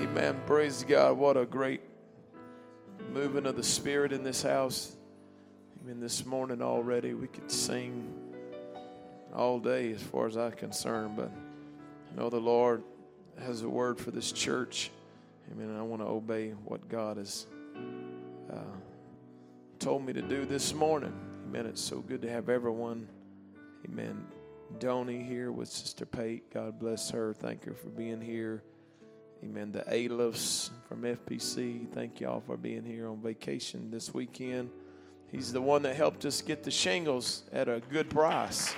Amen. Praise God. What a great moving of the Spirit in this house. Amen. This morning already, we could sing all day as far as I'm concerned, but I know the Lord has a word for this church. Amen. I want to obey what God has uh, told me to do this morning. Amen. It's so good to have everyone. Amen. Donnie here with Sister Pate. God bless her. Thank her for being here. Amen. The Alifs from FPC. Thank y'all for being here on vacation this weekend. He's the one that helped us get the shingles at a good price.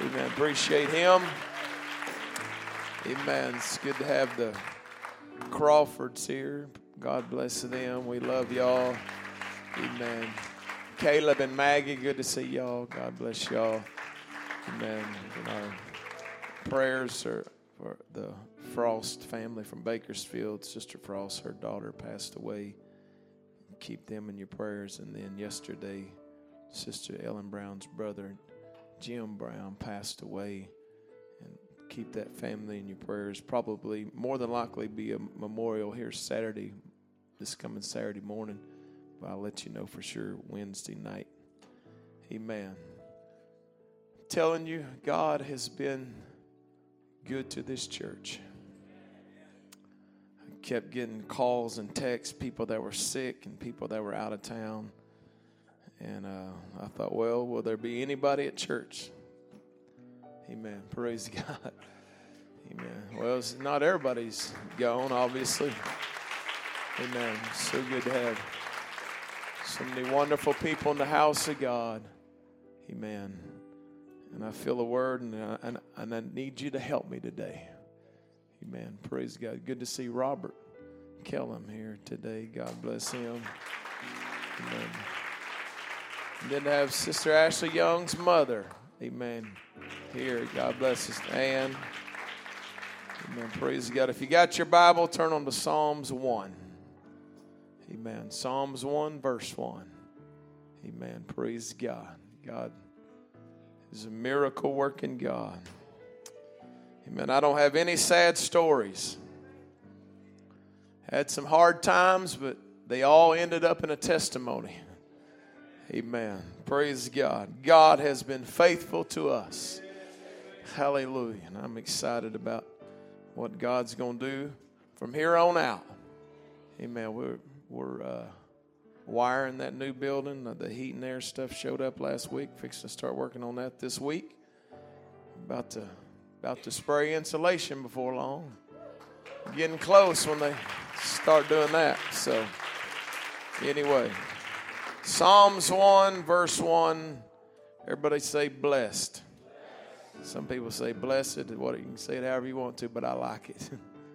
Amen. Appreciate him. Amen. It's good to have the Crawfords here. God bless them. We love y'all. Amen. Caleb and Maggie, good to see y'all. God bless y'all. Amen. And our prayers are for the Frost family from Bakersfield. Sister Frost, her daughter passed away. Keep them in your prayers. And then yesterday, Sister Ellen Brown's brother, Jim Brown, passed away. And keep that family in your prayers. Probably, more than likely, be a memorial here Saturday, this coming Saturday morning. But I'll let you know for sure Wednesday night. Amen. telling you, God has been good to this church. I kept getting calls and texts, people that were sick and people that were out of town. And uh, I thought, well, will there be anybody at church? Amen. Praise God. Amen. Well, it's not everybody's gone, obviously. Amen. So good to have so many wonderful people in the house of God. Amen. And I feel a word, and I, and, and I need you to help me today. Amen. Praise God. Good to see Robert Kellum here today. God bless him. Amen. And then to have Sister Ashley Young's mother. Amen. Here. God bless us. Ann. Amen. Praise God. If you got your Bible, turn on to Psalms 1. Amen. Psalms 1, verse 1. Amen. Praise God. God is a miracle working God. Amen. I don't have any sad stories. Had some hard times, but they all ended up in a testimony. Amen. Praise God. God has been faithful to us. Hallelujah. And I'm excited about what God's going to do from here on out. Amen. We're, we're uh, wiring that new building. Uh, the heat and air stuff showed up last week. Fixing to start working on that this week. About to, about to spray insulation before long. Getting close when they start doing that. So, anyway, Psalms 1, verse 1. Everybody say blessed. Some people say blessed. What you can say it however you want to, but I like it.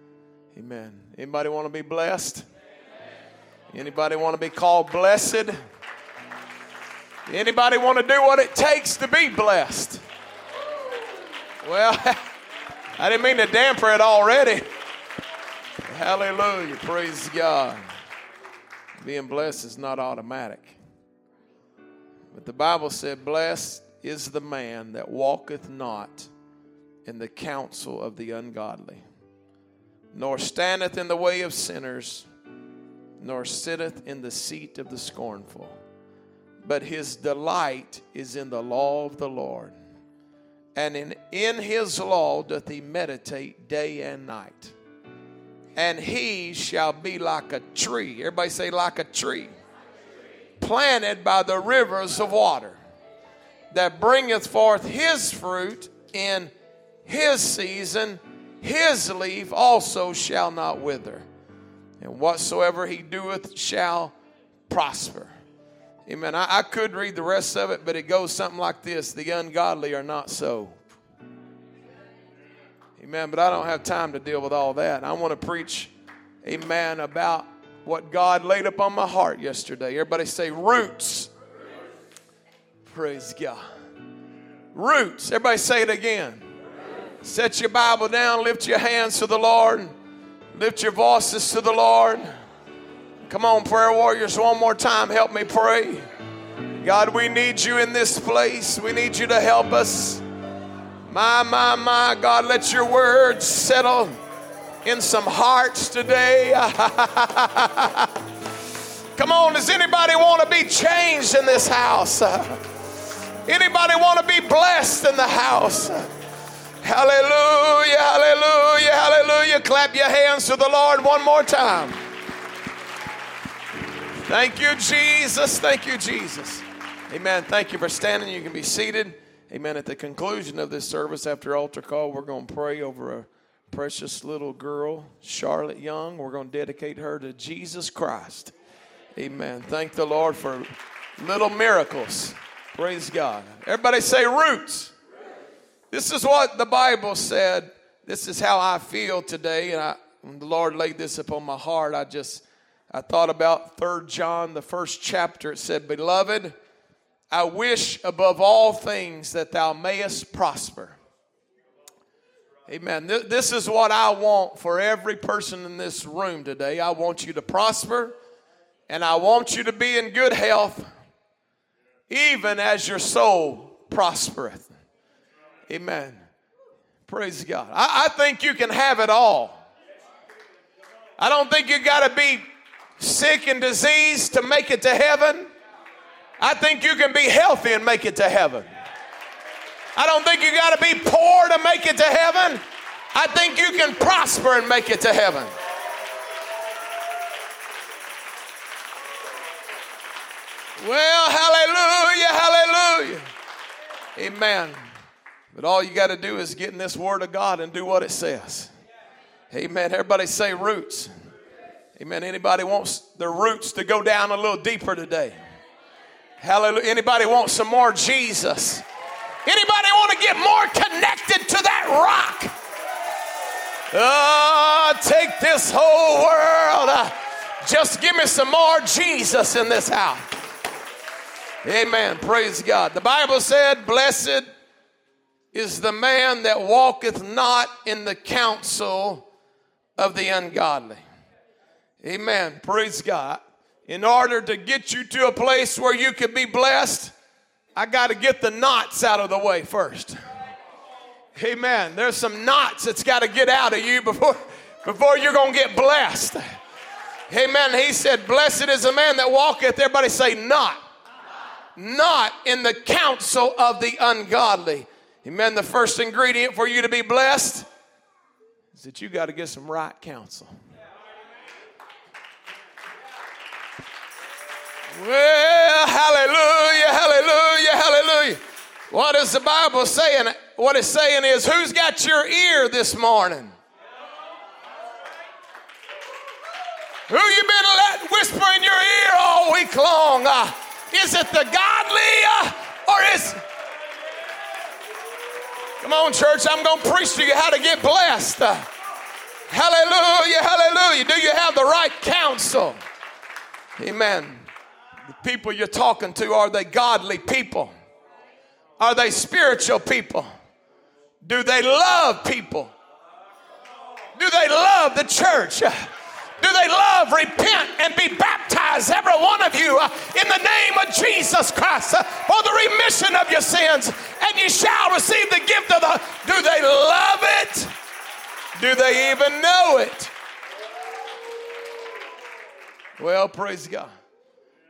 Amen. Anybody want to be blessed? Anybody want to be called blessed? Anybody want to do what it takes to be blessed? Well, I didn't mean to damper it already. Hallelujah. Praise God. Being blessed is not automatic. But the Bible said, Blessed is the man that walketh not in the counsel of the ungodly, nor standeth in the way of sinners, nor sitteth in the seat of the scornful. But his delight is in the law of the Lord, and in, in his law doth he meditate day and night. And he shall be like a tree. Everybody say, like a tree. Planted by the rivers of water that bringeth forth his fruit in his season, his leaf also shall not wither, and whatsoever he doeth shall prosper. Amen. I, I, could read the rest of it, but it goes something like this The ungodly are not so. Amen. But I don't have time to deal with all that. I want to preach, amen, about what God laid upon my heart yesterday. Everybody say roots. Praise God. Roots. Everybody say it again. Set your Bible down, lift your hands to the Lord, lift your voices to the Lord. Come on, prayer warriors, one more time. Help me pray. God, we need you in this place. We need you to help us. My, my, my, God, let your word settle in some hearts today. Come on, does anybody want to be changed in this house? Anybody want to be blessed in the house? Hallelujah, hallelujah, hallelujah. Clap your hands to the Lord one more time. Thank you, Jesus. Thank you, Jesus. Amen. Thank you for standing. You can be seated. Amen. At the conclusion of this service, after altar call, we're going to pray over a precious little girl, Charlotte Young. We're going to dedicate her to Jesus Christ. Amen. Thank the Lord for little miracles. Praise God. Everybody say roots. This is what the Bible said. This is how I feel today. And I, the Lord laid this upon my heart, I just I thought about Third John, the first chapter. It said, Beloved, I wish above all things that thou mayest prosper. Amen. This is what I want for every person in this room today. I want you to prosper and I want you to be in good health, even as your soul prospereth. Amen. Praise God. I, I think you can have it all. I don't think you got to be sick and diseased to make it to heaven. I think you can be healthy and make it to heaven. I don't think you got to be poor to make it to heaven. I think you can prosper and make it to heaven. Well, hallelujah, hallelujah. Amen. But all you got to do is get in this Word of God and do what it says. Amen. Everybody say roots. Amen. Anybody wants their roots to go down a little deeper today? Hallelujah. Anybody want some more Jesus? Anybody want to get more connected to that rock? Oh, take this whole world. Uh, just give me some more Jesus in this house. Amen. Praise God. The Bible said, Blessed is the man that walketh not in the counsel of the ungodly. Amen. Praise God in order to get you to a place where you can be blessed, I got to get the knots out of the way first. Amen. There's some knots that's got to get out of you before, before you're going to get blessed. Amen. He said, Blessed is the man that walketh. Everybody say, Not. Not in the counsel of the ungodly. Amen. The first ingredient for you to be blessed is that you got to get some right counsel. Well, hallelujah, hallelujah, hallelujah. What is the Bible saying? What it's saying is, who's got your ear this morning? Who you been letting whisper in your ear all week long? Uh, is it the godly uh, or is Come on, church, I'm going to preach to you how to get blessed. Hallelujah, hallelujah. Do you have the right counsel? Amen the people you're talking to, are they godly people? Are they spiritual people? Do they love people? Do they love the church? Do they love, repent, and be baptized, every one of you, uh, in the name of Jesus Christ uh, for the remission of your sins, and you shall receive the gift of the. Do they love it? Do they even know it? Well, praise God.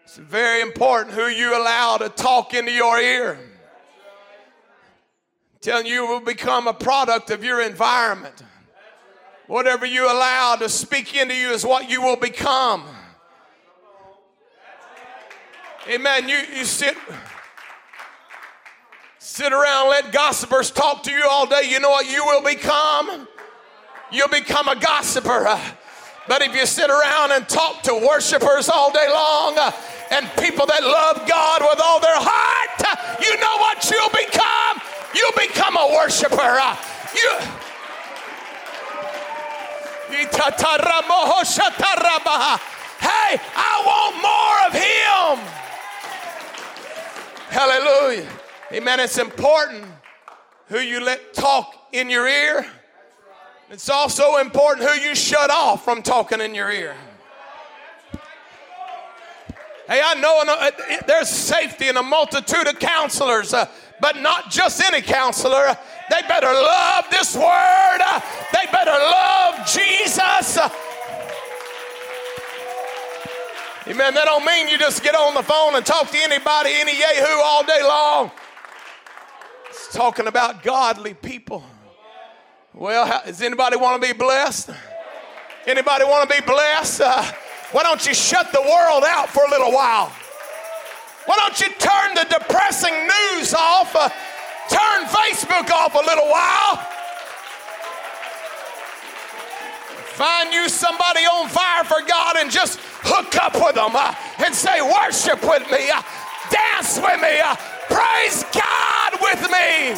It's very important who you allow to talk into your ear. Telling you will become a product of your environment. Whatever you allow to speak into you is what you will become. Amen. You, you sit sit around, let gossipers talk to you all day. You know what you will become? You'll become a gossiper. But if you sit around and talk to worshipers all day long, and people that love God with all their heart, you know what you'll become? You'll become a worshiper. You. Hey, I want more of Him. Hallelujah. Amen. It's important who you let talk in your ear. It's also important who you shut off from talking in your ear. Hey, I know uh, there's safety in a multitude of counselors, uh, but not just any counselor. They better love this word. They better love Jesus. Amen. That don't mean you just get on the phone and talk to anybody, any yahoo all day long. It's talking about godly people. Well, how, does anybody want to be blessed? Anybody want to be blessed? Uh, why don't you shut the world out for a little while? Why don't you turn the depressing news off? Uh, turn Facebook off a little while. Find you somebody on fire for God and just hook up with them uh, and say, Worship with me, uh, dance with me, uh, praise God with me.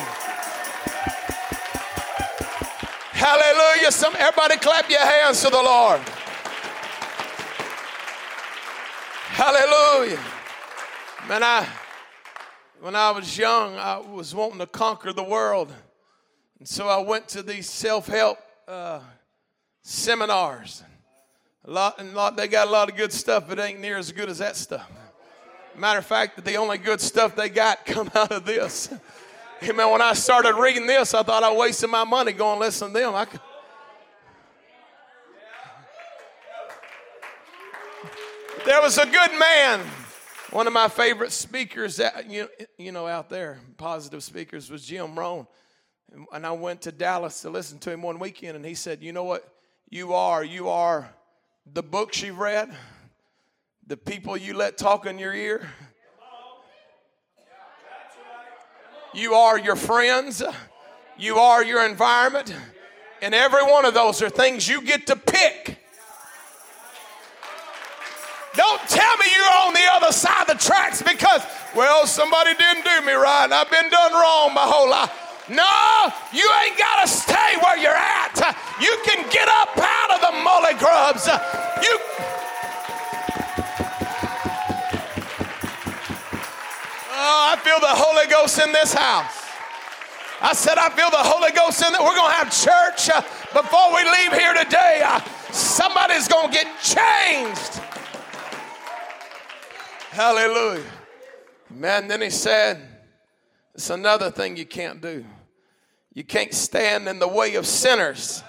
Hallelujah. Some, everybody clap your hands to the Lord. Hallelujah. Man, I when I was young, I was wanting to conquer the world. And so I went to these self-help uh, seminars. A lot, and lot, they got a lot of good stuff, but it ain't near as good as that stuff. Matter of fact, the only good stuff they got come out of this. Amen. When I started reading this, I thought I wasted my money going listen to them. I could, there was a good man. One of my favorite speakers, that, you, you know, out there, positive speakers, was Jim Rohn. And I went to Dallas to listen to him one weekend, and he said, You know what? You are, you are the books you've read, the people you let talk in your ear, You are your friends. You are your environment. And every one of those are things you get to pick. Don't tell me you're on the other side of the tracks because, well, somebody didn't do me right and I've been done wrong my whole life. No, you ain't got to stay where you're at. You can get up out of the molly grubs. You. Oh, I feel the Holy Ghost in this house. I said, I feel the Holy Ghost in that. We're going to have church uh, before we leave here today. Uh, somebody's going to get changed. Hallelujah. Man, then he said, it's another thing you can't do. You can't stand in the way of sinners.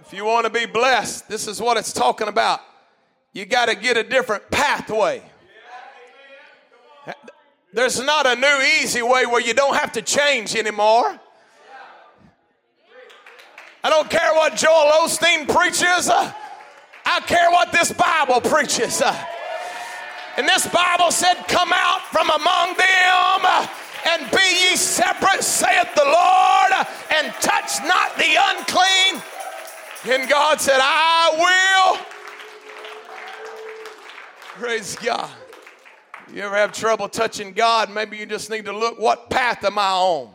If you want to be blessed, this is what it's talking about. You got to get a different pathway. There's not a new easy way where you don't have to change anymore. I don't care what Joel Osteen preaches. I care what this Bible preaches. And this Bible said, Come out from among them and be ye separate, saith the Lord, and touch not the unclean. And God said, I will. Praise God. You ever have trouble touching God? Maybe you just need to look what path am I on?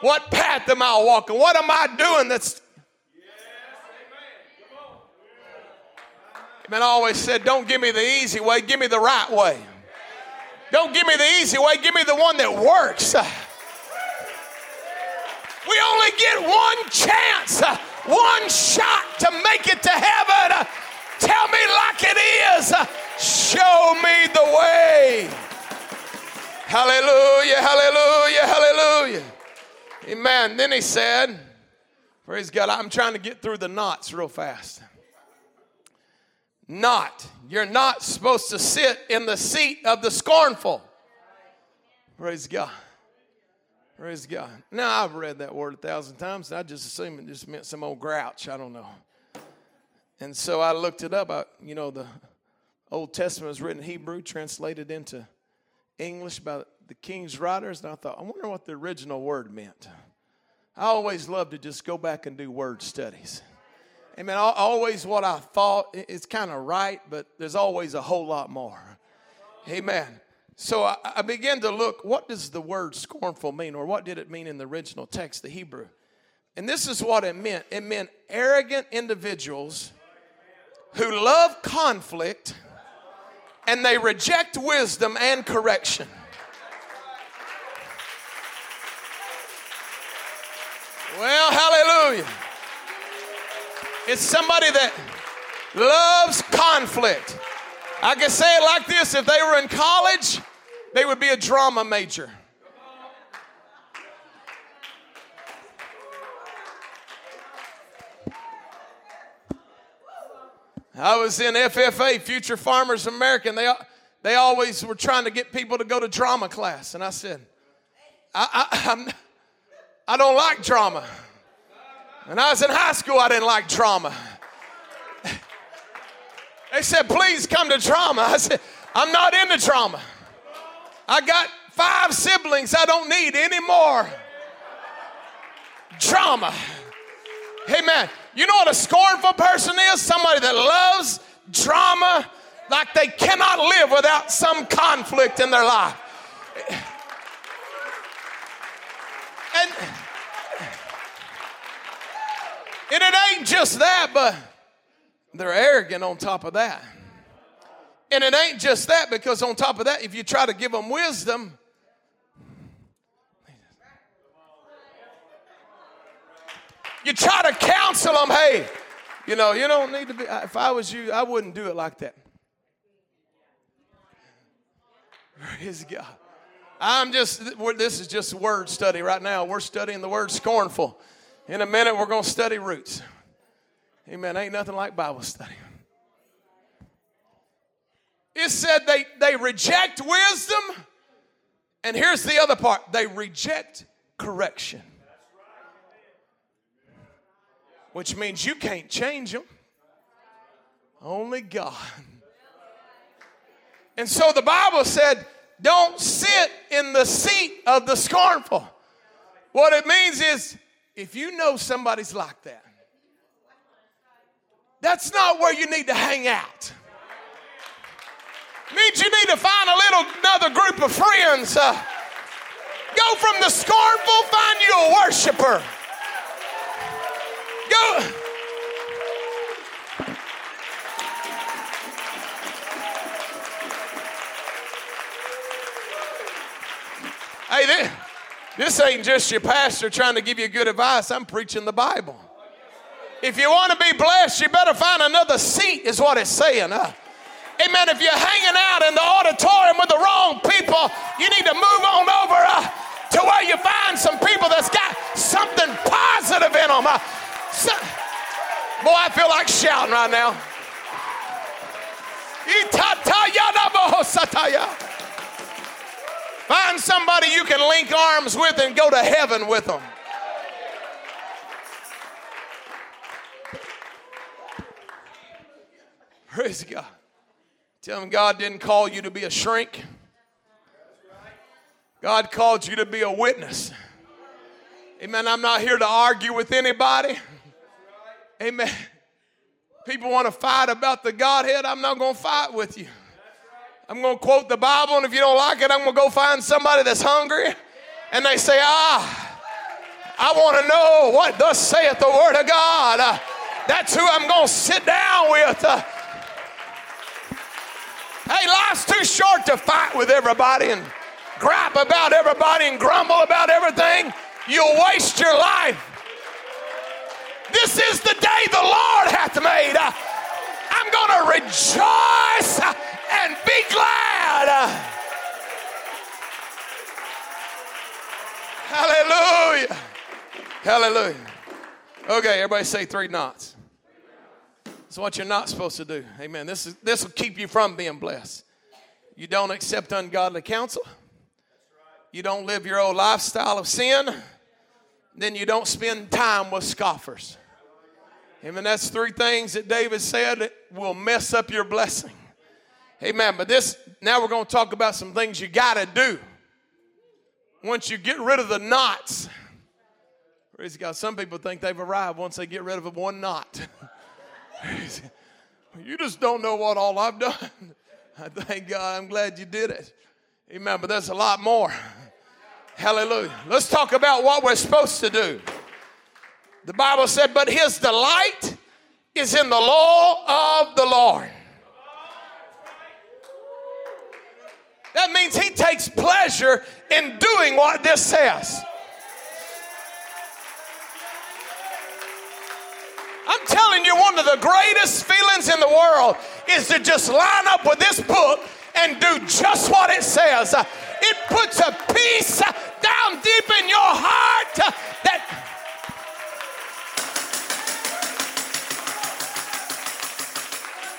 What path am I walking? What am I doing that's. Man, I always said, don't give me the easy way, give me the right way. Don't give me the easy way, give me the one that works. We only get one chance, one shot to make it to heaven. Tell me like it is. Show me the way. Hallelujah, hallelujah, hallelujah. Amen. Then he said, Praise God, I'm trying to get through the knots real fast. Not. You're not supposed to sit in the seat of the scornful. Praise God. Praise God. Now, I've read that word a thousand times. And I just assume it just meant some old grouch. I don't know. And so I looked it up. I, you know, the Old Testament was written in Hebrew, translated into English by the King's writers, and I thought, I wonder what the original word meant. I always love to just go back and do word studies. Amen. Always what I thought, it's kind of right, but there's always a whole lot more. Amen. So I, I began to look, what does the word scornful mean, or what did it mean in the original text, the Hebrew? And this is what it meant it meant arrogant individuals who love conflict and they reject wisdom and correction. Well, hallelujah. It's somebody that loves conflict. I can say it like this if they were in college, they would be a drama major. I was in FFA, Future Farmers American. They, they always were trying to get people to go to drama class. And I said, I, I, I'm, I do not like drama. When I was in high school, I didn't like drama. They said, please come to drama. I said, I'm not into drama. I got five siblings. I don't need any more drama. man, You know what a scornful person is? Somebody that loves drama like they cannot live without some conflict in their life. And, and it ain't just that, but they're arrogant on top of that. And it ain't just that, because on top of that, if you try to give them wisdom, you try to counsel them, hey, you know, you don't need to be, if I was you, I wouldn't do it like that. Praise God. I'm just, this is just word study right now. We're studying the word scornful. In a minute, we're going to study roots. Amen. Ain't nothing like Bible study. It said they, they reject wisdom. And here's the other part they reject correction, which means you can't change them. Only God. And so the Bible said, don't sit in the seat of the scornful. What it means is, if you know somebody's like that, that's not where you need to hang out. Means you need to find a little another group of friends. Uh, go from the scornful, find you a worshiper. Go. Hey, this, this ain't just your pastor trying to give you good advice. I'm preaching the Bible. If you want to be blessed, you better find another seat, is what it's saying. Huh? Amen. If you're hanging out in the auditorium with the wrong people, you need to move on over uh, to where you find some people that's got something positive in them. Uh, so, boy, I feel like shouting right now. Find somebody you can link arms with and go to heaven with them. Praise God. Tell them God didn't call you to be a shrink. God called you to be a witness. Amen. I'm not here to argue with anybody. Amen. People want to fight about the Godhead. I'm not going to fight with you. I'm going to quote the Bible, and if you don't like it, I'm going to go find somebody that's hungry. And they say, Ah, I want to know what thus saith the Word of God. Uh, that's who I'm going to sit down with. Uh, Hey, life's too short to fight with everybody and gripe about everybody and grumble about everything. You'll waste your life. This is the day the Lord hath made. I'm going to rejoice and be glad. Hallelujah. Hallelujah. Okay, everybody say three knots. It's what you're not supposed to do. Amen. This, is, this will keep you from being blessed. You don't accept ungodly counsel. You don't live your old lifestyle of sin. Then you don't spend time with scoffers. Amen. That's three things that David said that will mess up your blessing. Amen. But this, now we're going to talk about some things you got to do. Once you get rid of the knots, praise God. Some people think they've arrived once they get rid of one knot. you just don't know what all I've done. I thank God. I'm glad you did it. Amen. But there's a lot more. Hallelujah. Let's talk about what we're supposed to do. The Bible said, But his delight is in the law of the Lord. That means he takes pleasure in doing what this says. I'm telling you, one of the greatest feelings in the world is to just line up with this book and do just what it says. It puts a peace down deep in your heart that.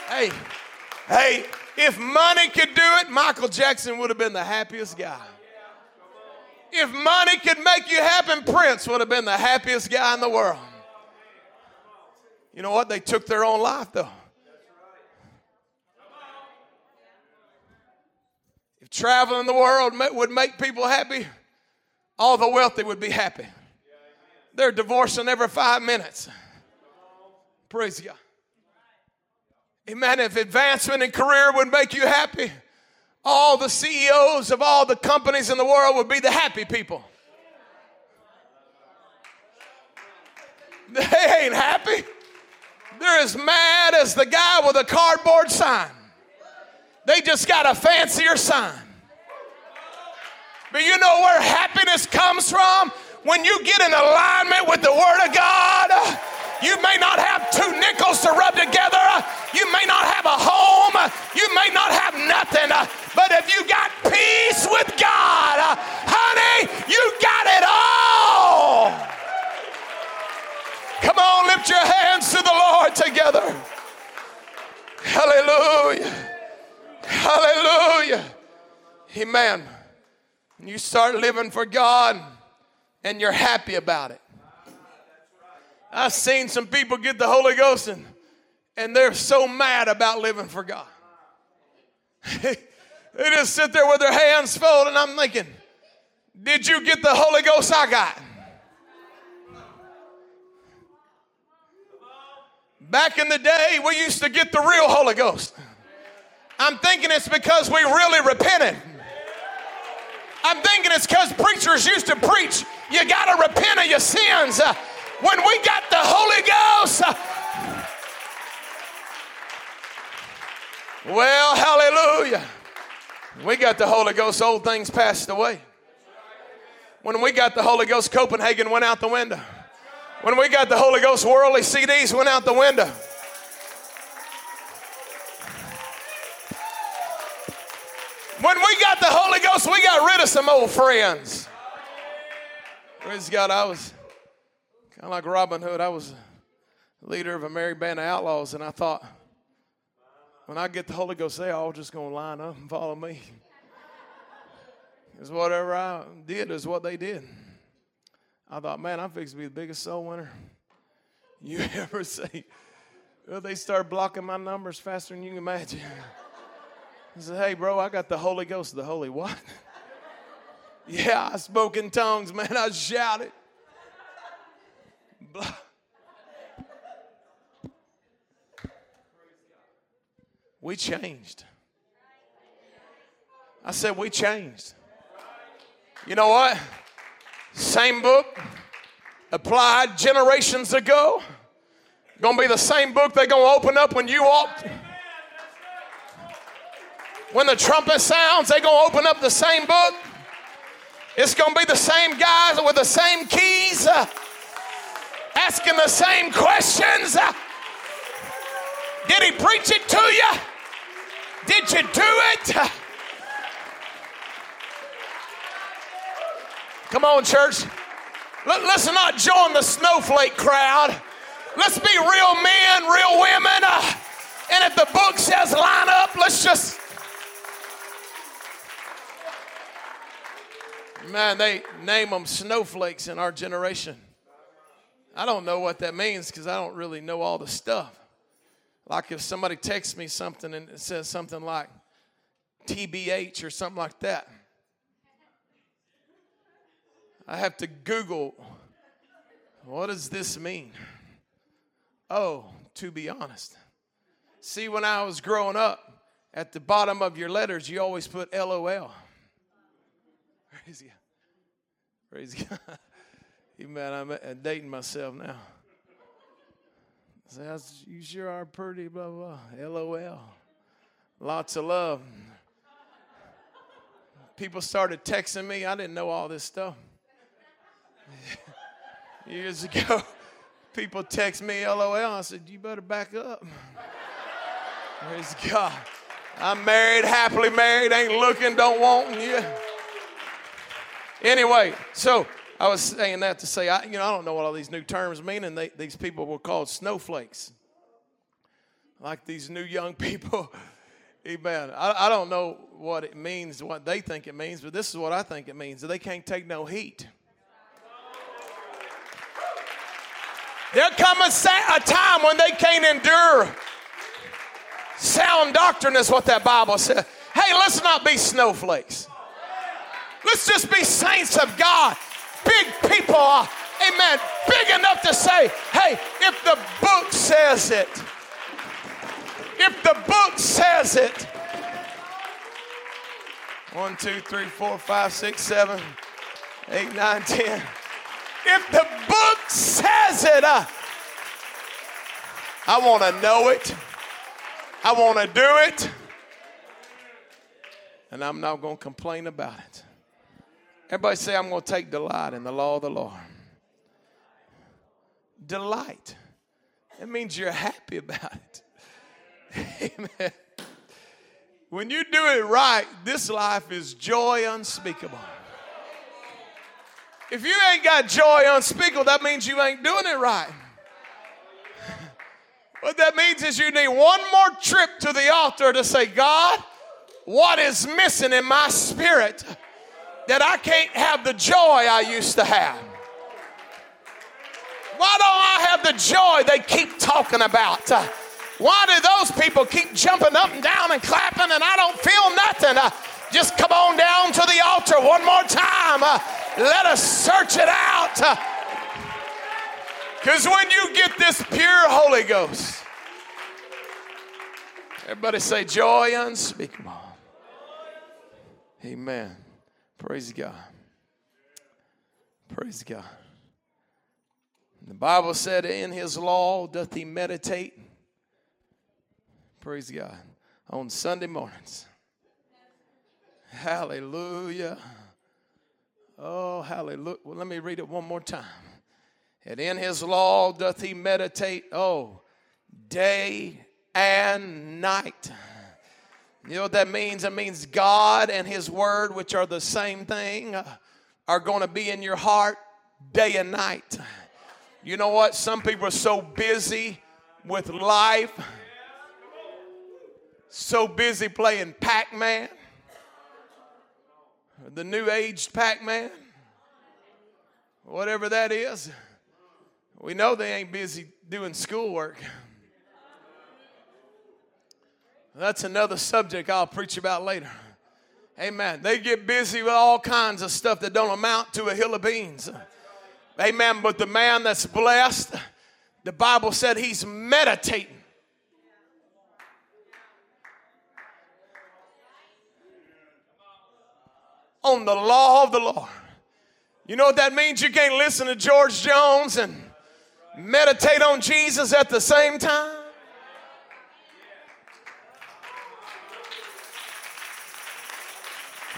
Hey, hey, if money could do it, Michael Jackson would have been the happiest guy. If money could make you happy, Prince would have been the happiest guy in the world. You know what? They took their own life, though. If traveling the world would make people happy, all the wealthy would be happy. They're divorcing every five minutes. Praise God. Amen. If advancement in career would make you happy, all the CEOs of all the companies in the world would be the happy people. They ain't happy. They're as mad as the guy with a cardboard sign. They just got a fancier sign. But you know where happiness comes from? When you get in alignment with the Word of God, you may not have two nickels to rub together. You may not have a home. You may not have nothing. But if you got peace with God, honey, you got it all. Come on, lift your hands to the Lord together. Hallelujah. Hallelujah. Amen. You start living for God and you're happy about it. I've seen some people get the Holy Ghost and, and they're so mad about living for God. they just sit there with their hands folded, and I'm thinking, Did you get the Holy Ghost I got? Back in the day, we used to get the real Holy Ghost. I'm thinking it's because we really repented. I'm thinking it's because preachers used to preach, you got to repent of your sins. When we got the Holy Ghost, well, hallelujah. We got the Holy Ghost, old things passed away. When we got the Holy Ghost, Copenhagen went out the window. When we got the Holy Ghost, worldly CDs went out the window. When we got the Holy Ghost, we got rid of some old friends. Praise God, I was kind of like Robin Hood. I was leader of a merry band of outlaws, and I thought, when I get the Holy Ghost, they all just going to line up and follow me. Because whatever I did is what they did. I thought, man, I'm fixing to be the biggest soul winner you ever see. Well, they start blocking my numbers faster than you can imagine. I said, hey, bro, I got the Holy Ghost. The Holy what? yeah, I spoke in tongues, man. I shouted. We changed. I said, we changed. You know what? Same book, applied generations ago. Gonna be the same book they're gonna open up when you walk when the trumpet sounds, they're to open up the same book. It's to be the same guys with the same keys, asking the same questions. Did he preach it to you? Did you do it? Come on, church. Let, us not join the snowflake crowd. Let's be real men, real women. And if the book says line up, let's just Man, they name them snowflakes in our generation. I don't know what that means because I don't really know all the stuff. Like if somebody texts me something and it says something like TBH or something like that, I have to Google what does this mean? Oh, to be honest. See, when I was growing up, at the bottom of your letters, you always put LOL. Praise God. Amen. I'm uh, dating myself now. Says, you sure are pretty, blah, blah, LOL. Lots of love. People started texting me. I didn't know all this stuff. Years ago, people text me LOL. I said, You better back up. Praise God. I'm married, happily married, ain't looking, don't want you. Anyway, so I was saying that to say, I, you know, I don't know what all these new terms mean, and they, these people were called snowflakes. like these new young people. Amen. I, I don't know what it means, what they think it means, but this is what I think it means. They can't take no heat. There'll come a, a time when they can't endure sound doctrine, is what that Bible says. Hey, let's not be snowflakes. Let's just be saints of God, big people, uh, amen, big enough to say, hey, if the book says it, if the book says it, one, two, three, four, five, six, seven, eight, nine, ten. If the book says it, uh, I want to know it. I want to do it. And I'm not going to complain about it. Everybody say, I'm going to take delight in the law of the Lord. Delight. It means you're happy about it. Amen. When you do it right, this life is joy unspeakable. If you ain't got joy unspeakable, that means you ain't doing it right. What that means is you need one more trip to the altar to say, God, what is missing in my spirit that I can't have the joy I used to have? Why don't I have the joy they keep talking about? Why do those people keep jumping up and down and clapping and I don't feel nothing? Uh, just come on down to the altar one more time. Uh, let us search it out. Because uh, when you get this pure Holy Ghost, everybody say joy unspeakable. Amen. Praise God. Praise God. The Bible said, In his law doth he meditate Praise God. On Sunday mornings. Hallelujah. Oh, hallelujah. Well, let me read it one more time. And in his law doth he meditate, oh, day and night. You know what that means? It means God and his word, which are the same thing, are going to be in your heart day and night. You know what? Some people are so busy with life so busy playing Pac Man, the new aged Pac Man, whatever that is. We know they ain't busy doing schoolwork. That's another subject I'll preach about later. Amen. They get busy with all kinds of stuff that don't amount to a hill of beans. Amen. But the man that's blessed, the Bible said he's meditating on the law of the Lord. You know what that means? You can't listen to George Jones and meditate on Jesus at the same time.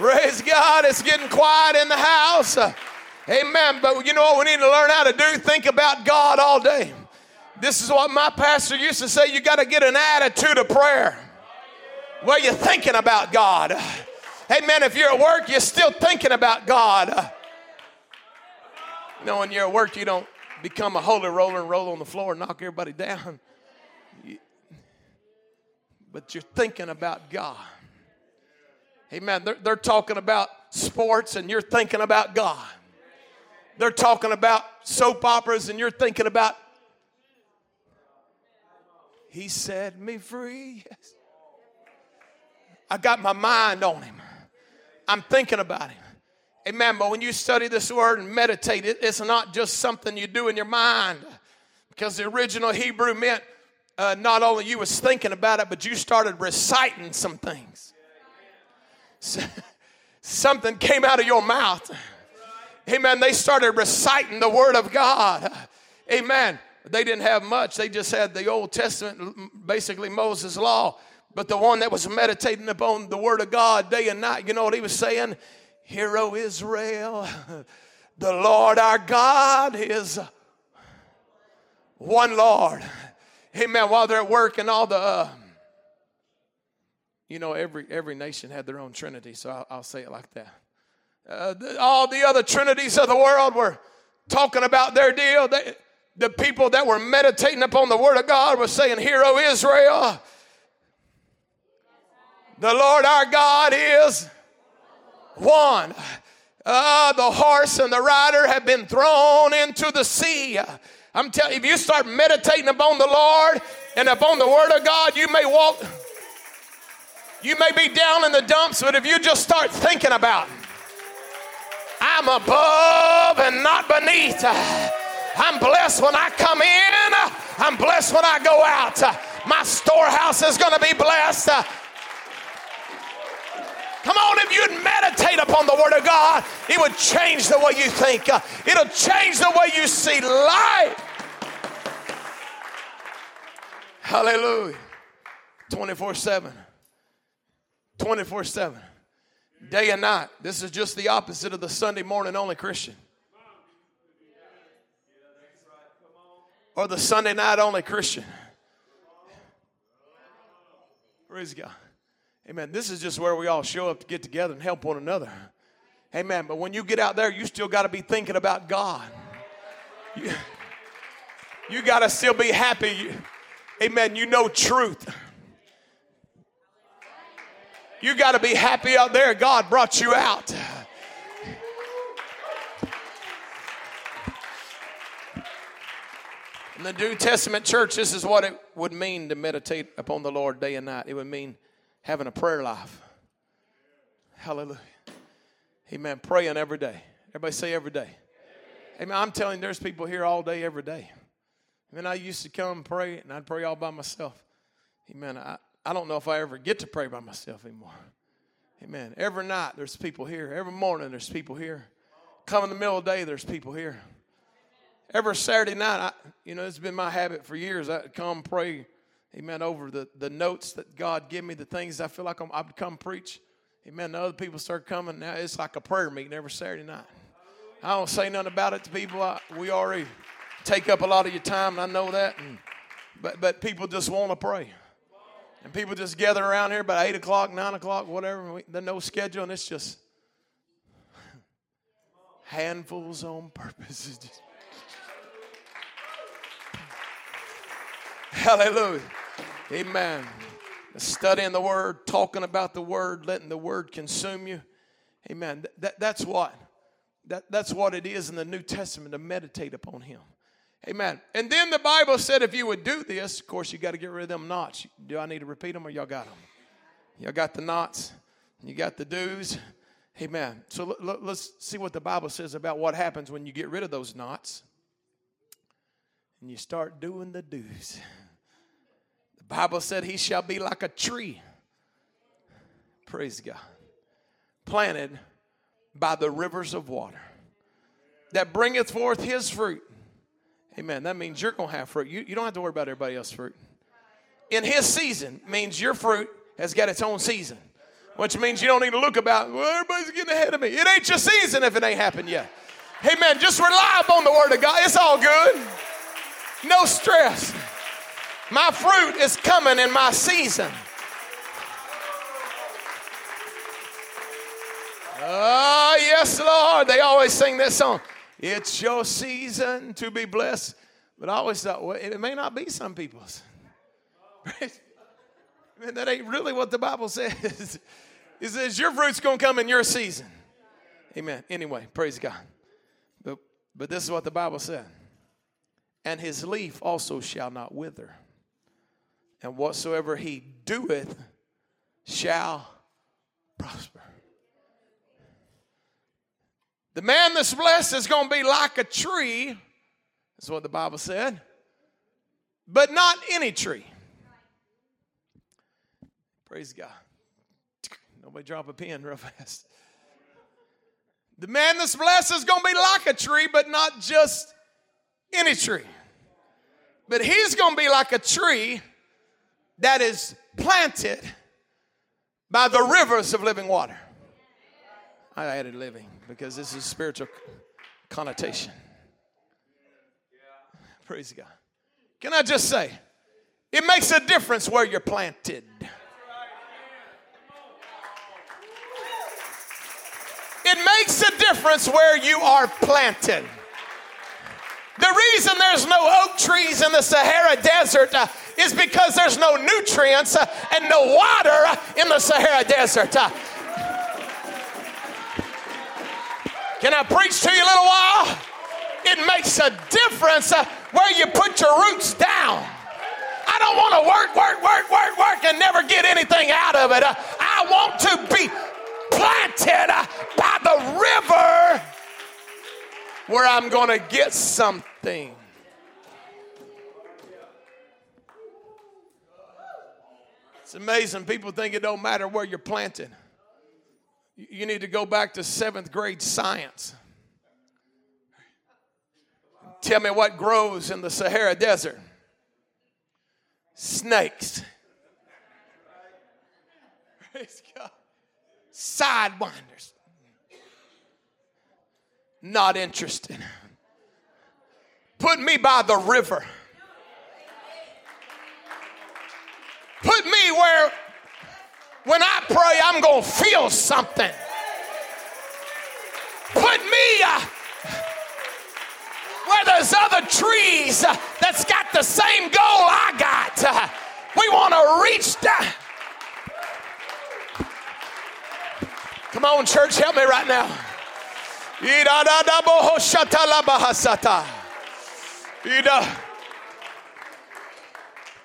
Praise God, it's getting quiet in the house. Amen. But you know what we need to learn how to do? Think about God all day. This is what my pastor used to say you got to get an attitude of prayer where you're thinking about God. Amen. if you're at work, you're still thinking about God. You know, when you're at work, you don't become a holy roller and roll on the floor and knock everybody down. but you're thinking about God. Amen. They're, they're talking about sports and you're thinking about God. They're talking about soap operas and you're thinking about, He set me free. Yes. I got my mind on Him. I'm thinking about him. Amen. But when you study this word and meditate, it, it's not just something you do in your mind. Because the original Hebrew meant uh, not only you was thinking about it, but you started reciting some things. So, something came out of your mouth. Amen. They started reciting the word of God. Amen. They didn't have much. They just had the Old Testament, basically Moses' law. But the one that was meditating upon the word of God day and night, you know what he was saying? Hear, O Israel, the Lord our God is one Lord. Amen. While they're at work and all the, uh, you know, every every nation had their own trinity, so I'll, I'll say it like that. Uh, the, all the other trinities of the world were talking about their deal. They, the people that were meditating upon the word of God were saying, Hear, O Israel, the Lord our God is one. Uh, the horse and the rider have been thrown into the sea. I'm telling you, if you start meditating upon the Lord and upon the Word of God, you may walk, you may be down in the dumps, but if you just start thinking about, I'm above and not beneath. I'm blessed when I come in. I'm blessed when I go out. My storehouse is going to be blessed. Come on, if you'd meditate upon the Word of God, it would change the way you think. It'll change the way you see life. Hallelujah. 24 7. 24 7. Day and night. This is just the opposite of the Sunday morning only Christian. Or the Sunday night only Christian. Praise God. Amen. This is just where we all show up to get together and help one another. Amen. But when you get out there, you still got to be thinking about God. You, you got to still be happy. Amen. You know truth. You got to be happy out there. God brought you out. In the New Testament church, this is what it would mean to meditate upon the Lord day and night. It would mean having a prayer life. Hallelujah. Amen. Praying every day. Everybody say every day. Amen. I'm telling you, there's people here all day, every day. Amen. I used to come pray, and I'd pray all by myself. Amen. I, I don't know if I ever get to pray by myself anymore. Amen. Every night there's people here. Every morning there's people here. Come in the middle of the day, there's people here. Every Saturday night, I, you know, it's been my habit for years. I come pray amen, over the, the notes that God give me, the things I feel like I'm, I've come preach. Amen. The other people start coming. Now it's like a prayer meeting every Saturday night. I don't say nothing about it to people. I, we already take up a lot of your time, and I know that. And, but, but people just want to pray. And people just gather around here about 8 o'clock, 9 o'clock, whatever. There's no schedule, and it's just handfuls on purpose. Hallelujah. Amen. Studying the word, talking about the word, letting the word consume you. Amen. That, that's what that, that's what it is in the New Testament to meditate upon him. Amen. And then the Bible said if you would do this, of course, you got to get rid of them knots. Do I need to repeat them or y'all got them? Y'all got the knots, you got the do's. Amen. So l- l- let's see what the Bible says about what happens when you get rid of those knots and you start doing the do's. The Bible said he shall be like a tree. Praise God. Planted by the rivers of water that bringeth forth his fruit. Amen. That means you're going to have fruit. You, you don't have to worry about everybody else's fruit. In his season means your fruit has got its own season, which means you don't need to look about, well, everybody's getting ahead of me. It ain't your season if it ain't happened yet. Amen. Just rely upon the word of God. It's all good. No stress. My fruit is coming in my season. Oh, yes, Lord. They always sing this song. It's your season to be blessed. But I always thought, well, it may not be some people's. Man, that ain't really what the Bible says. It says your fruit's going to come in your season. Amen. Anyway, praise God. But, but this is what the Bible said. And his leaf also shall not wither and whatsoever he doeth shall prosper. The man that's blessed is going to be like a tree, that's what the Bible said, but not any tree. Praise God. Nobody drop a pen real fast. The man that's blessed is going to be like a tree, but not just any tree. But he's going to be like a tree that is planted by the rivers of living water. I added living because this is spiritual connotation. Praise God. Can I just say, it makes a difference where you're planted. It makes a difference where you are planted. The reason there's no oak trees in the Sahara Desert uh, is because there's no nutrients uh, and no water uh, in the Sahara Desert. Can I preach to you a little while? It makes a difference uh, where you put your roots down. I don't want to work, work, work, work, work and never get anything out of it. Uh, I want to be planted uh, by the river where I'm going to get something. It's amazing. People think it don't matter where you're planted. You need to go back to seventh grade science. Tell me what grows in the Sahara Desert snakes. Praise God. Sidewinders. Not interested. Put me by the river. Put me where when I pray, I'm going to feel something. Put me uh, where there's other trees uh, that's got the same goal I got. Uh, we want to reach down. Come on, church, help me right now.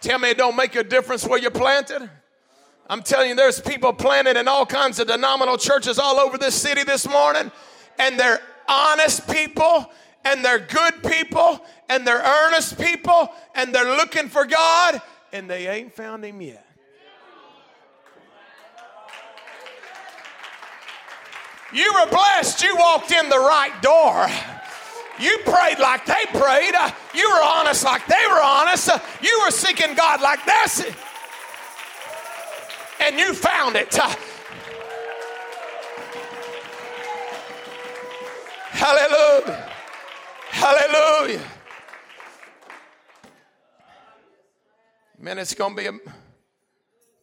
Tell me it don't make a difference where you're planted. I'm telling you, there's people planted in all kinds of denominational churches all over this city this morning, and they're honest people, and they're good people, and they're earnest people, and they're looking for God, and they ain't found Him yet. You were blessed, you walked in the right door. You prayed like they prayed. You were honest like they were honest. You were seeking God like this and you found it. Hallelujah. Hallelujah. Man, it's going to be a,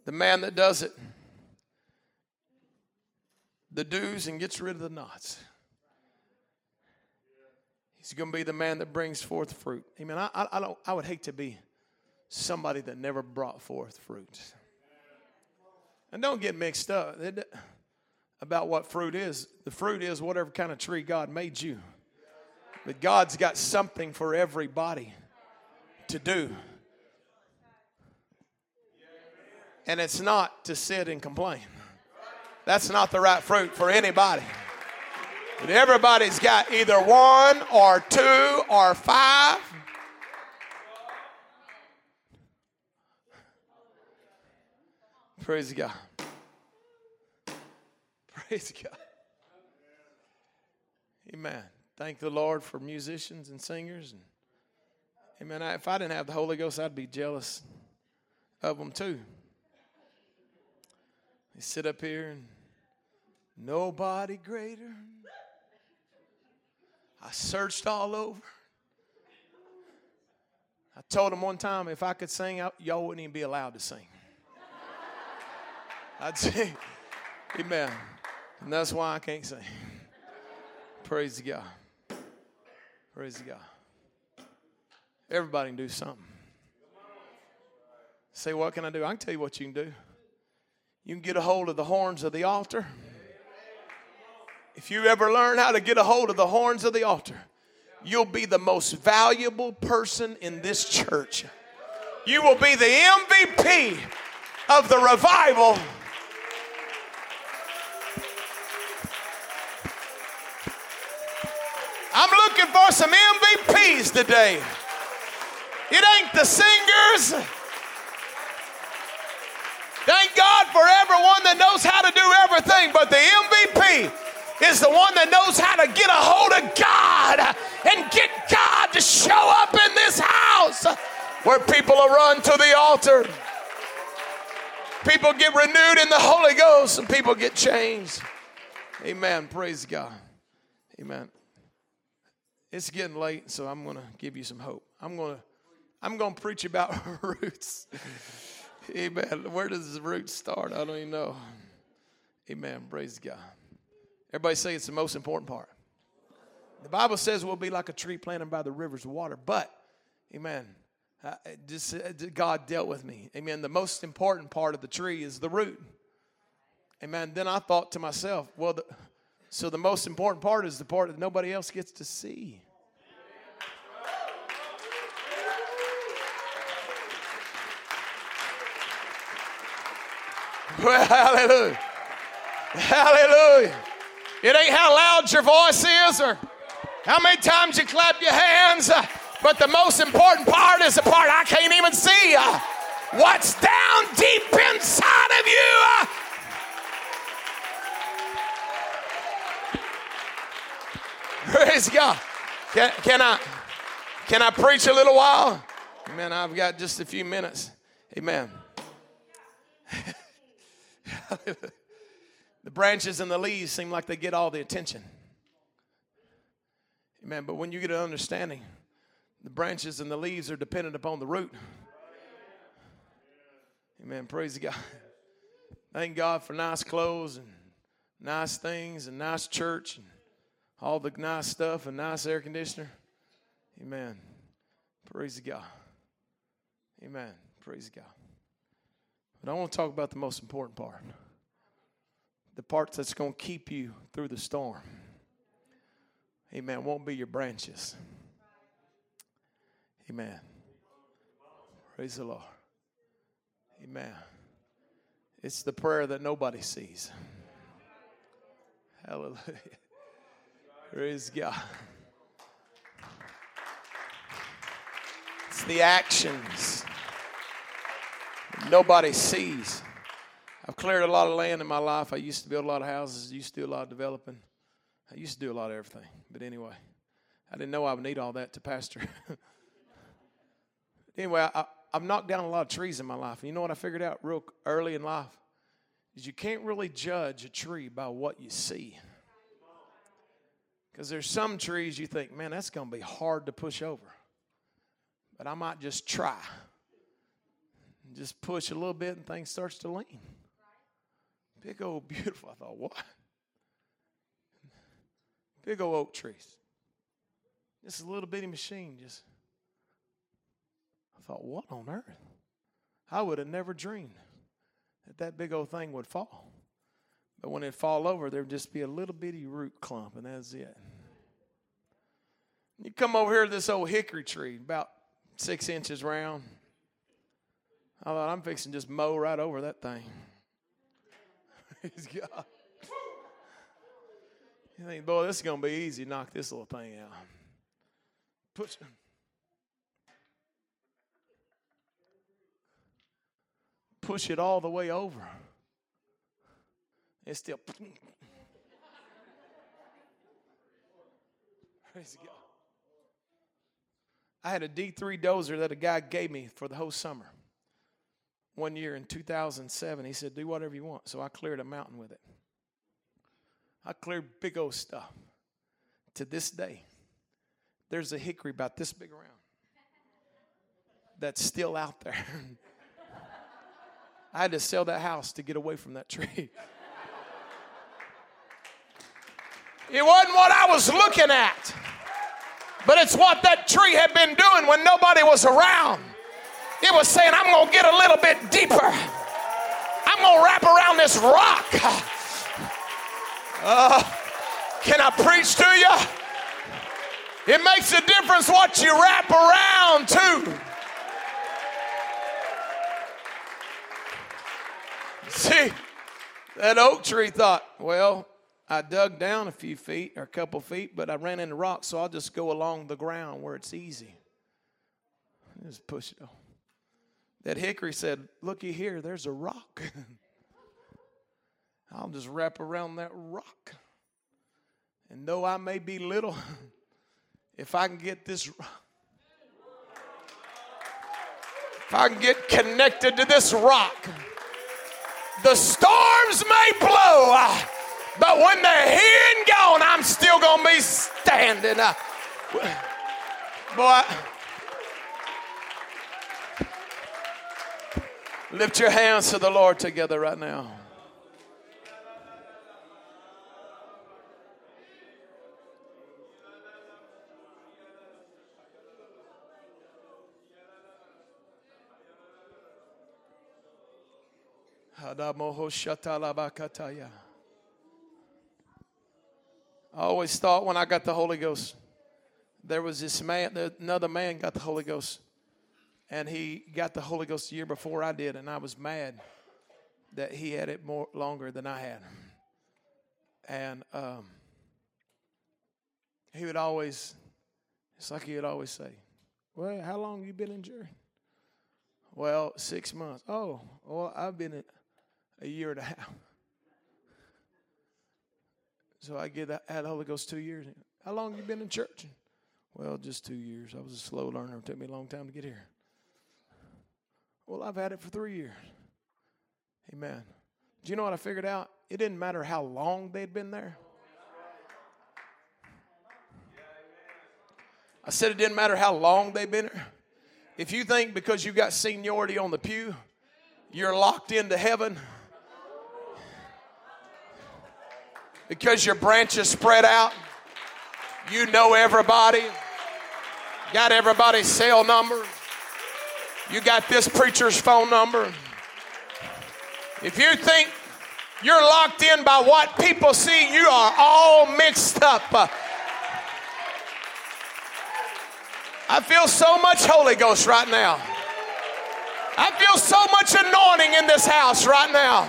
the man that does it, the do's and gets rid of the nots. He's going to be the man that brings forth fruit. Amen. I, I, I, don't, I would hate to be somebody that never brought forth fruit. And don't get mixed up about what fruit is. The fruit is whatever kind of tree God made you. But God's got something for everybody to do. And it's not to sit and complain. That's not the right fruit for anybody. But everybody's got either one or two or five Praise God. Praise God. Amen. Thank the Lord for musicians and singers. And amen. I, if I didn't have the Holy Ghost, I'd be jealous of them too. They sit up here and nobody greater. I searched all over. I told them one time if I could sing, y'all wouldn't even be allowed to sing. I'd say, Amen. And that's why I can't sing. Praise God. Praise God. Everybody can do something. Say, what can I do? I can tell you what you can do. You can get a hold of the horns of the altar. If you ever learn how to get a hold of the horns of the altar, you'll be the most valuable person in this church. You will be the MVP of the revival looking for some MVPs today. It ain't the singers. Thank God for everyone that knows how to do everything, but the MVP is the one that knows how to get a hold of God and get God to show up in this house where people will run to the altar. People get renewed in the Holy Ghost and people get changed. Amen. Praise God. Amen. It's getting late, so I'm going to give you some hope. I'm going to I'm going to preach about roots. Amen. Where does the roots start? I don't even know. Amen. Praise God. Everybody say it's the most important part. The Bible says we'll be like a tree planted by the rivers of water. But, amen, just uh, God dealt with me. Amen. The most important part of the tree is the root. Amen. Then I thought to myself, well, the, so the most important part is the part that nobody else gets to see. Well, hallelujah. Hallelujah. It ain't how loud your voice is or how many times you clap your hands, uh, but the most important part is the part I can't even see. Uh, what's down deep inside of you? Uh, Praise God. Can, can, I can I preach a little while? Amen. I've got just a few minutes. Amen. the branches and the leaves seem like they get all the attention. Amen. But when you get an understanding, the branches and the leaves are dependent upon the root. Amen. Praise God. Thank God for nice clothes and nice things and nice church and all the nice stuff and nice air conditioner. Amen. Praise God. Amen. Praise God. But I want to talk about the most important part the part that's going to keep you through the storm. Amen. Won't be your branches. Amen. Praise the Lord. Amen. It's the prayer that nobody sees. Hallelujah. Praise God. It's the actions nobody sees. I've cleared a lot of land in my life. I used to build a lot of houses, I used to do a lot of developing. I used to do a lot of everything. But anyway, I didn't know I would need all that to pastor. anyway, I, I've knocked down a lot of trees in my life. And you know what I figured out real early in life? Is you can't really judge a tree by what you see. Because there's some trees you think, man, that's going to be hard to push over. But I might just try. Just push a little bit and things starts to lean. Big old beautiful. I thought, what? Big old oak trees. Is a little bitty machine. Just, I thought, what on earth? I would have never dreamed that that big old thing would fall. But when it fall over, there'd just be a little bitty root clump, and that's it. You come over here to this old hickory tree, about six inches round. I thought I'm fixing just mow right over that thing. Praise God. You think, boy, this is going to be easy. Knock this little thing out. Push. Push it all the way over. It's still. I had a D3 dozer that a guy gave me for the whole summer one year in 2007. He said, Do whatever you want. So I cleared a mountain with it. I cleared big old stuff. To this day, there's a hickory about this big around that's still out there. I had to sell that house to get away from that tree. it wasn't what I was looking at, but it's what that tree had been doing when nobody was around. It was saying, I'm going to get a little bit deeper. I'm going to wrap around this rock. Uh, can I preach to you? It makes a difference what you wrap around to. See, that oak tree thought, well, I dug down a few feet or a couple feet, but I ran into rocks, so I'll just go along the ground where it's easy. Just push it. That hickory said, Looky here, there's a rock. I'll just wrap around that rock. And though I may be little, if I can get this, if I can get connected to this rock, the storms may blow, uh, but when they're here and gone, I'm still going to be standing. Uh, boy, Lift your hands to the Lord together right now. I always thought when I got the Holy Ghost, there was this man, another man got the Holy Ghost and he got the Holy Ghost a year before I did, and I was mad that he had it more longer than I had. And um, he would always, it's like he would always say, Well, how long you been in jury? Well, six months. Oh, well, I've been a year and a half. So I get that had Holy Ghost two years. How long you been in church? Well, just two years. I was a slow learner. It took me a long time to get here. Well, I've had it for three years. Amen. Do you know what I figured out? It didn't matter how long they'd been there. I said it didn't matter how long they'd been there. If you think because you got seniority on the pew, you're locked into heaven, because your branches spread out. You know everybody. Got everybody's cell number. You got this preacher's phone number. If you think you're locked in by what people see, you are all mixed up. I feel so much Holy Ghost right now. I feel so much anointing in this house right now.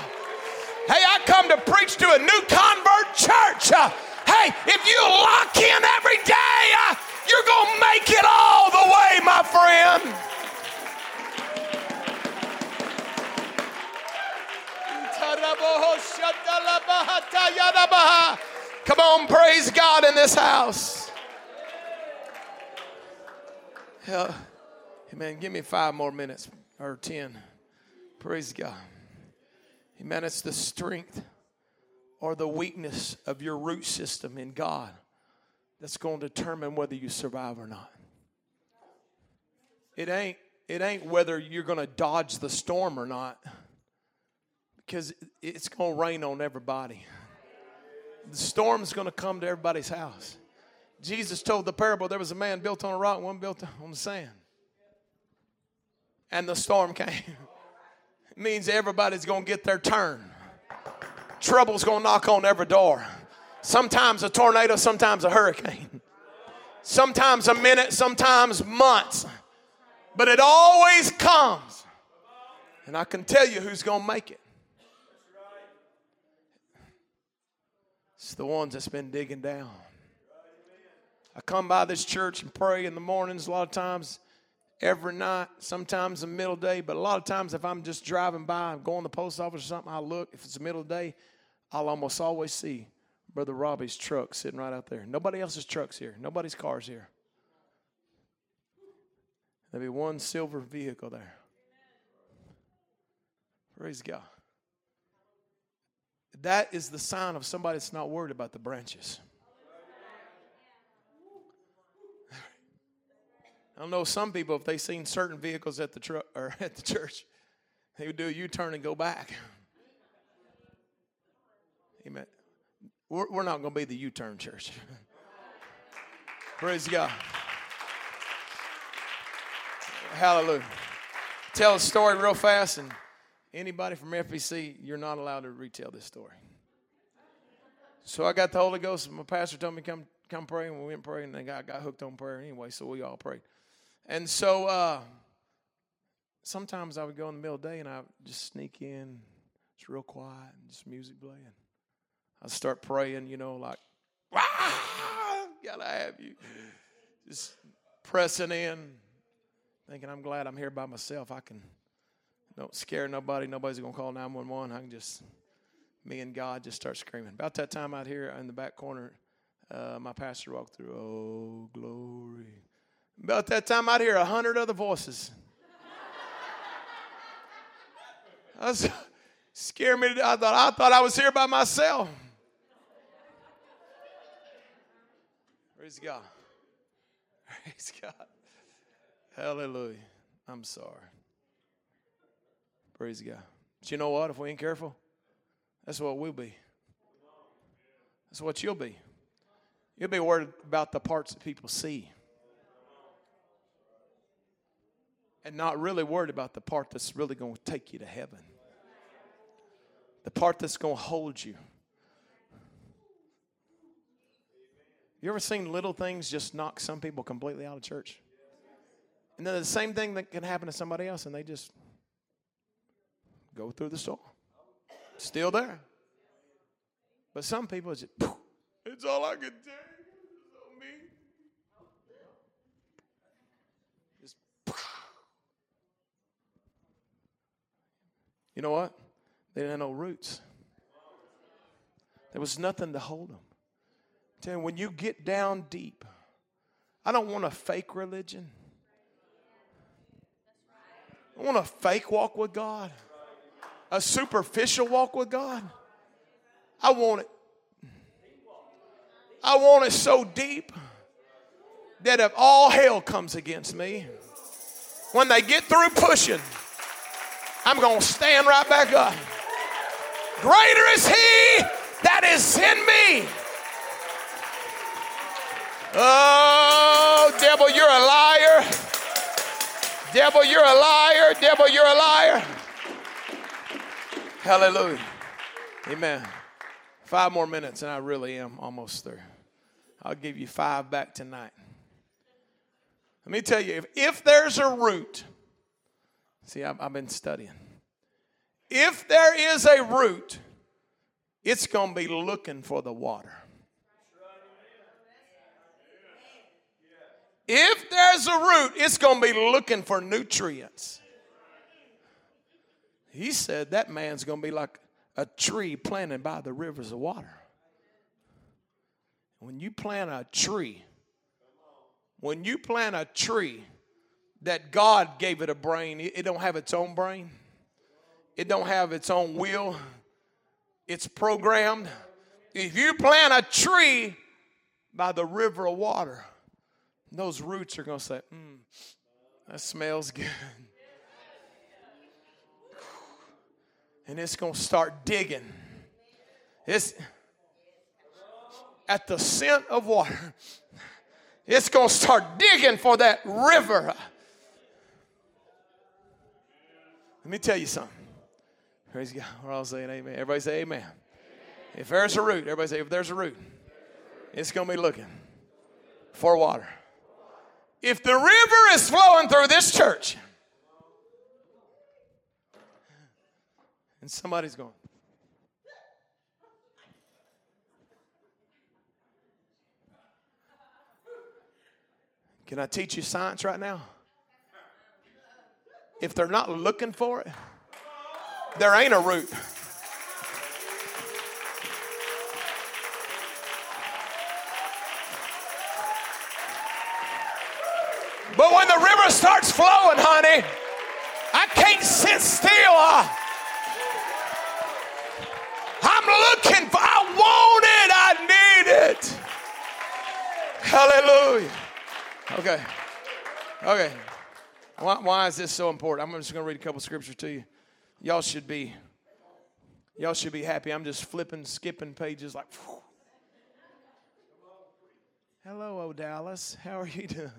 Hey, I come to preach to a new convert church. Uh, hey, if you lock in every day, uh, you're going to make it all the way, my friend. Come on, praise God in this house. Yeah. Amen. Give me five more minutes or ten. Praise God. Amen. It's the strength or the weakness of your root system in God that's going to determine whether you survive or not. It ain't it ain't whether you're going to dodge the storm or not because it's going to rain on everybody. The storm's going to come to everybody's house. Jesus told the parable there was a man built on a rock, one built on the sand. And the storm came. It means everybody's going to get their turn. Trouble's going to knock on every door. Sometimes a tornado, sometimes a hurricane. Sometimes a minute, sometimes months. But it always comes. And I can tell you who's going to make it. It's the ones that's been digging down. I come by this church and pray in the mornings a lot of times every night, sometimes the middle day, but a lot of times if I'm just driving by, I'm going to the post office or something, I look, if it's the middle of the day, I'll almost always see Brother Robbie's truck sitting right out there. Nobody else's truck's here, nobody's car's here. There'll be one silver vehicle there. Praise God. That is the sign of somebody that's not worried about the branches. I don't know some people, if they seen certain vehicles at the truck or at the church, they would do a U-turn and go back. Amen. We're, we're not going to be the U-turn church. Praise God. Hallelujah. Tell a story real fast, and anybody from FBC, you're not allowed to retell this story. So I got the Holy Ghost, my pastor told me come come pray, and we went prayed, and then I got hooked on prayer anyway, so we all prayed. And so uh, sometimes I would go in the middle of the day and I would just sneak in. It's real quiet and just music playing. I'd start praying, you know, like, ah, gotta have you. Just pressing in, thinking I'm glad I'm here by myself. I can don't scare nobody. Nobody's gonna call 911. I can just me and God just start screaming. About that time out here in the back corner, uh, my pastor walked through. Oh, glory. About that time, I'd hear a hundred other voices. Was, scared me. To, I thought I thought I was here by myself. Praise God. Praise God. Hallelujah. I'm sorry. Praise God. But you know what? If we ain't careful, that's what we'll be. That's what you'll be. You'll be worried about the parts that people see. and not really worried about the part that's really going to take you to heaven. the part that's going to hold you. You ever seen little things just knock some people completely out of church? And then the same thing that can happen to somebody else, and they just go through the storm. Still there. But some people just, it's all I can take. It's. Just, you know what? They didn't have no roots. There was nothing to hold them. Tell you, when you get down deep, I don't want a fake religion. I want a fake walk with God, a superficial walk with God. I want it. I want it so deep that if all hell comes against me, when they get through pushing, I'm going to stand right back up. Greater is He that is in me. Oh, devil, you're a liar. Devil, you're a liar. Devil, you're a liar. Hallelujah. Amen. Five more minutes, and I really am almost through. I'll give you five back tonight. Let me tell you if, if there's a root, see, I've, I've been studying. If there is a root, it's going to be looking for the water. If there's a root, it's going to be looking for nutrients. He said that man's going to be like a tree planted by the rivers of water. When you plant a tree, when you plant a tree that God gave it a brain, it don't have its own brain. It don't have its own will. It's programmed. If you plant a tree by the river of water, those roots are going to say, mm, that smells good. And it's going to start digging. It's at the scent of water. It's going to start digging for that river. Let me tell you something. Praise God. We're all saying amen. Everybody say amen. amen. If there's a root, everybody say, if there's a root, it's going to be looking for water. If the river is flowing through this church, and somebody's going, Can I teach you science right now? If they're not looking for it, there ain't a root. But when the river starts flowing, honey, I can't sit still. Looking for, I want it, I need it. Hallelujah. Okay. Okay. Why, why is this so important? I'm just going to read a couple scriptures to you. Y'all should be, y'all should be happy. I'm just flipping, skipping pages like. Whew. Hello, O Dallas. How are you doing?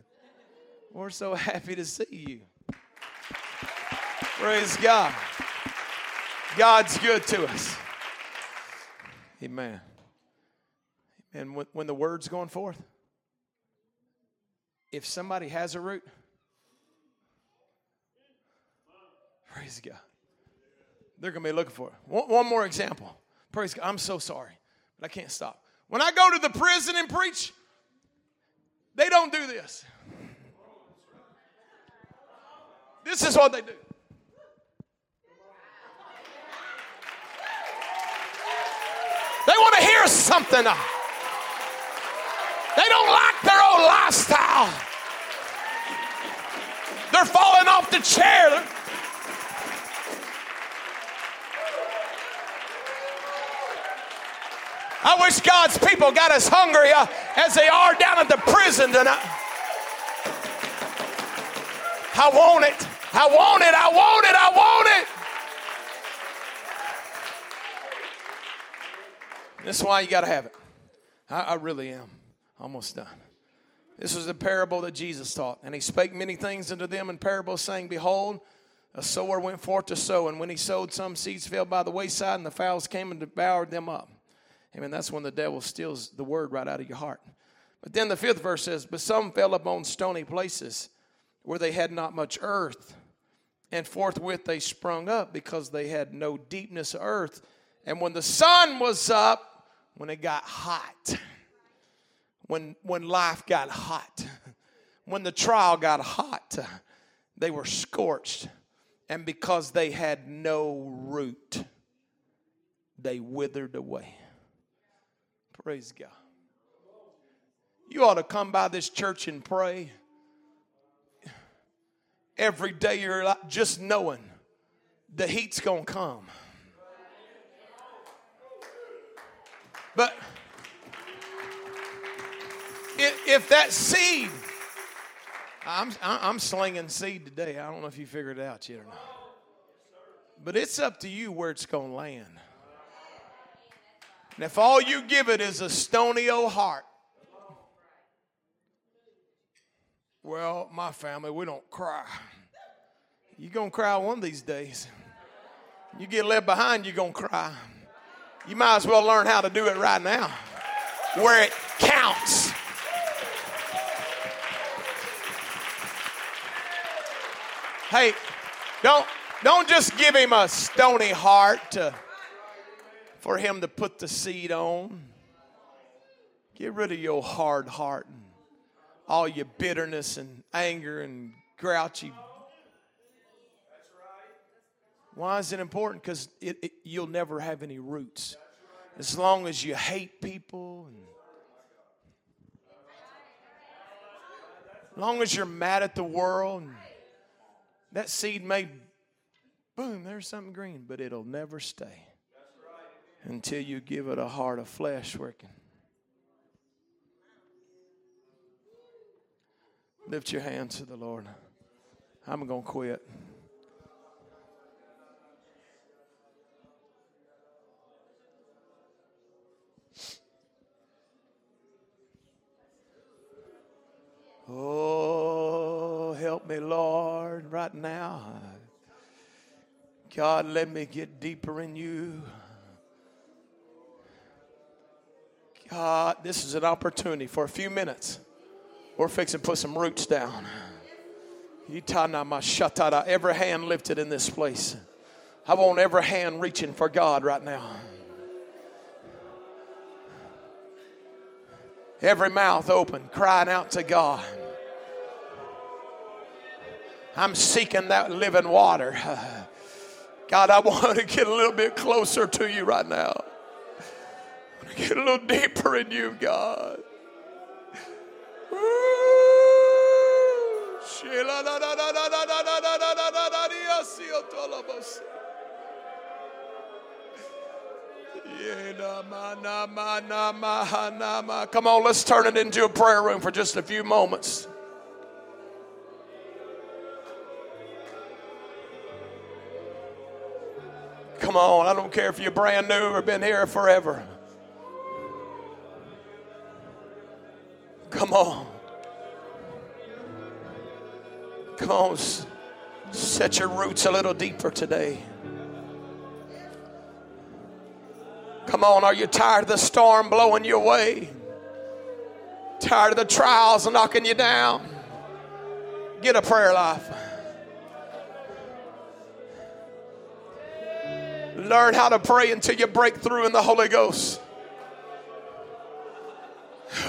We're so happy to see you. Praise God. God's good to us. Amen. And when, the word's going forth, if somebody has a root, praise God. They're going to be looking for it. One, one more example. Praise God. I'm so sorry, but I can't stop. When I go to the prison and preach, they don't do this. This is what they do. They want to hear something. They don't like their own lifestyle. They're falling off the chair. I wish God's people got as hungry uh, as they are down at the prison tonight. I want it. I want it. I want it. I want it. This is why you got to have it. I, I really am almost done. This was a parable that Jesus taught. And he spake many things unto them in parables, saying, Behold, A sower went forth to sow, and when he sowed, some seeds fell by the wayside, and the fowls came and devoured them up. Amen. That's when the devil steals the word right out of your heart. But then the fifth verse says, But some fell upon stony places where they had not much earth, and forthwith they sprung up because they had no deepness of earth. And when the sun was up, when it got hot, when, when life got hot, when the trial got hot, they were scorched. And because they had no root, they withered away. Praise God. You ought to come by this church and pray every day you're just knowing the heat's going to come. But if that seed, I'm, I'm slinging seed today. I don't know if you figured it out yet or not. But it's up to you where it's going to land. And if all you give it is a stony old heart, well, my family, we don't cry. You're going to cry one of these days. You get left behind, you're going to cry. You might as well learn how to do it right now where it counts. Hey, don't don't just give him a stony heart to, for him to put the seed on. Get rid of your hard heart and all your bitterness and anger and grouchy. Why is it important? Because it, it, you'll never have any roots. As long as you hate people and as long as you're mad at the world that seed may, boom, there's something green, but it'll never stay until you give it a heart of flesh working. Lift your hands to the Lord. I'm going to quit. Oh, help me, Lord, right now. God, let me get deeper in you. God, this is an opportunity for a few minutes. We're fixing to put some roots down. Every hand lifted in this place. I want every hand reaching for God right now. Every mouth open, crying out to God. I'm seeking that living water. God, I want to get a little bit closer to you right now. Get a little deeper in you, God. Come on, let's turn it into a prayer room for just a few moments. Come on, I don't care if you're brand new or been here forever. Come on. Come on, set your roots a little deeper today. Come on, are you tired of the storm blowing your way? Tired of the trials knocking you down? Get a prayer life. Learn how to pray until you break through in the Holy Ghost.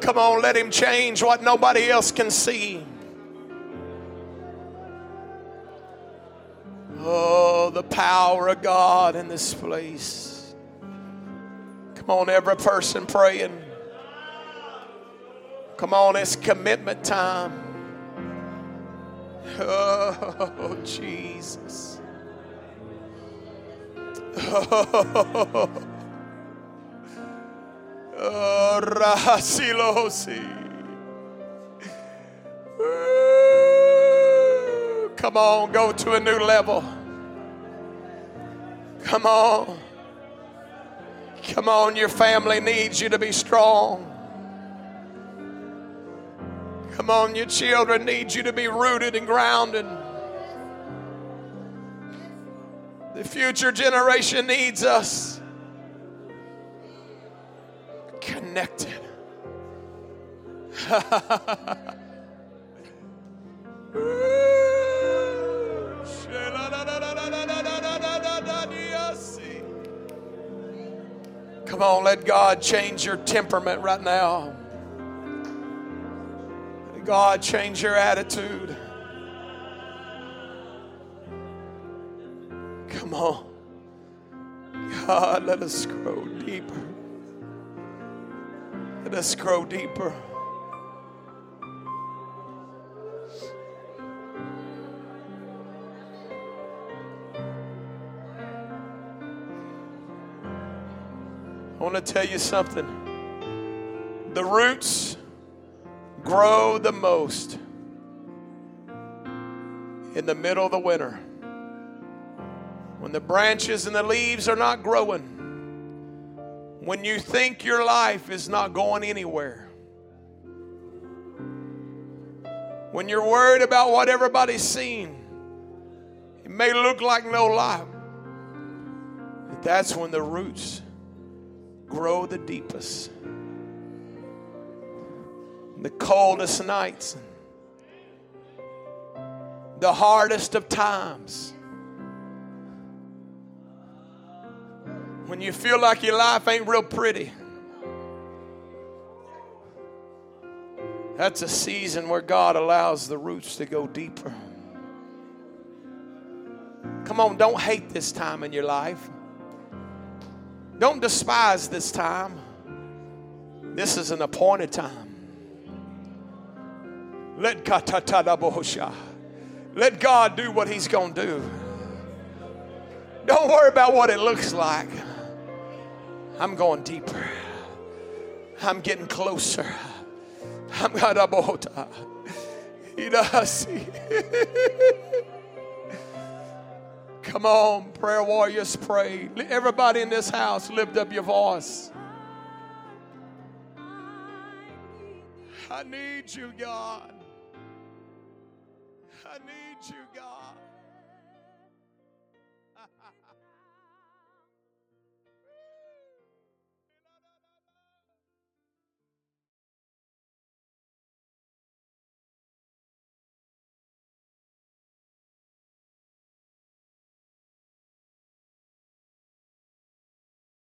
Come on, let Him change what nobody else can see. Power of God in this place. Come on, every person praying. Come on, it's commitment time. Oh, Jesus. Oh, oh Rasilosi. Come on, go to a new level. Come on. Come on, your family needs you to be strong. Come on, your children need you to be rooted and grounded. The future generation needs us connected. Come on, let God change your temperament right now. Let God change your attitude. Come on. God, let us grow deeper. Let us grow deeper. I want to tell you something. The roots grow the most in the middle of the winter. When the branches and the leaves are not growing. When you think your life is not going anywhere. When you're worried about what everybody's seeing. It may look like no life. But that's when the roots grow the deepest. The coldest nights, the hardest of times. When you feel like your life ain't real pretty. That's a season where God allows the roots to go deeper. Come on, don't hate this time in your life. Don't despise this time. This is an appointed time. Let Let God do what He's going to do. Don't worry about what it looks like. I'm going deeper. I'm getting closer. I'm Gadabota. Come on, prayer warriors, pray. Everybody in this house, lift up your voice. I need you, God. I need.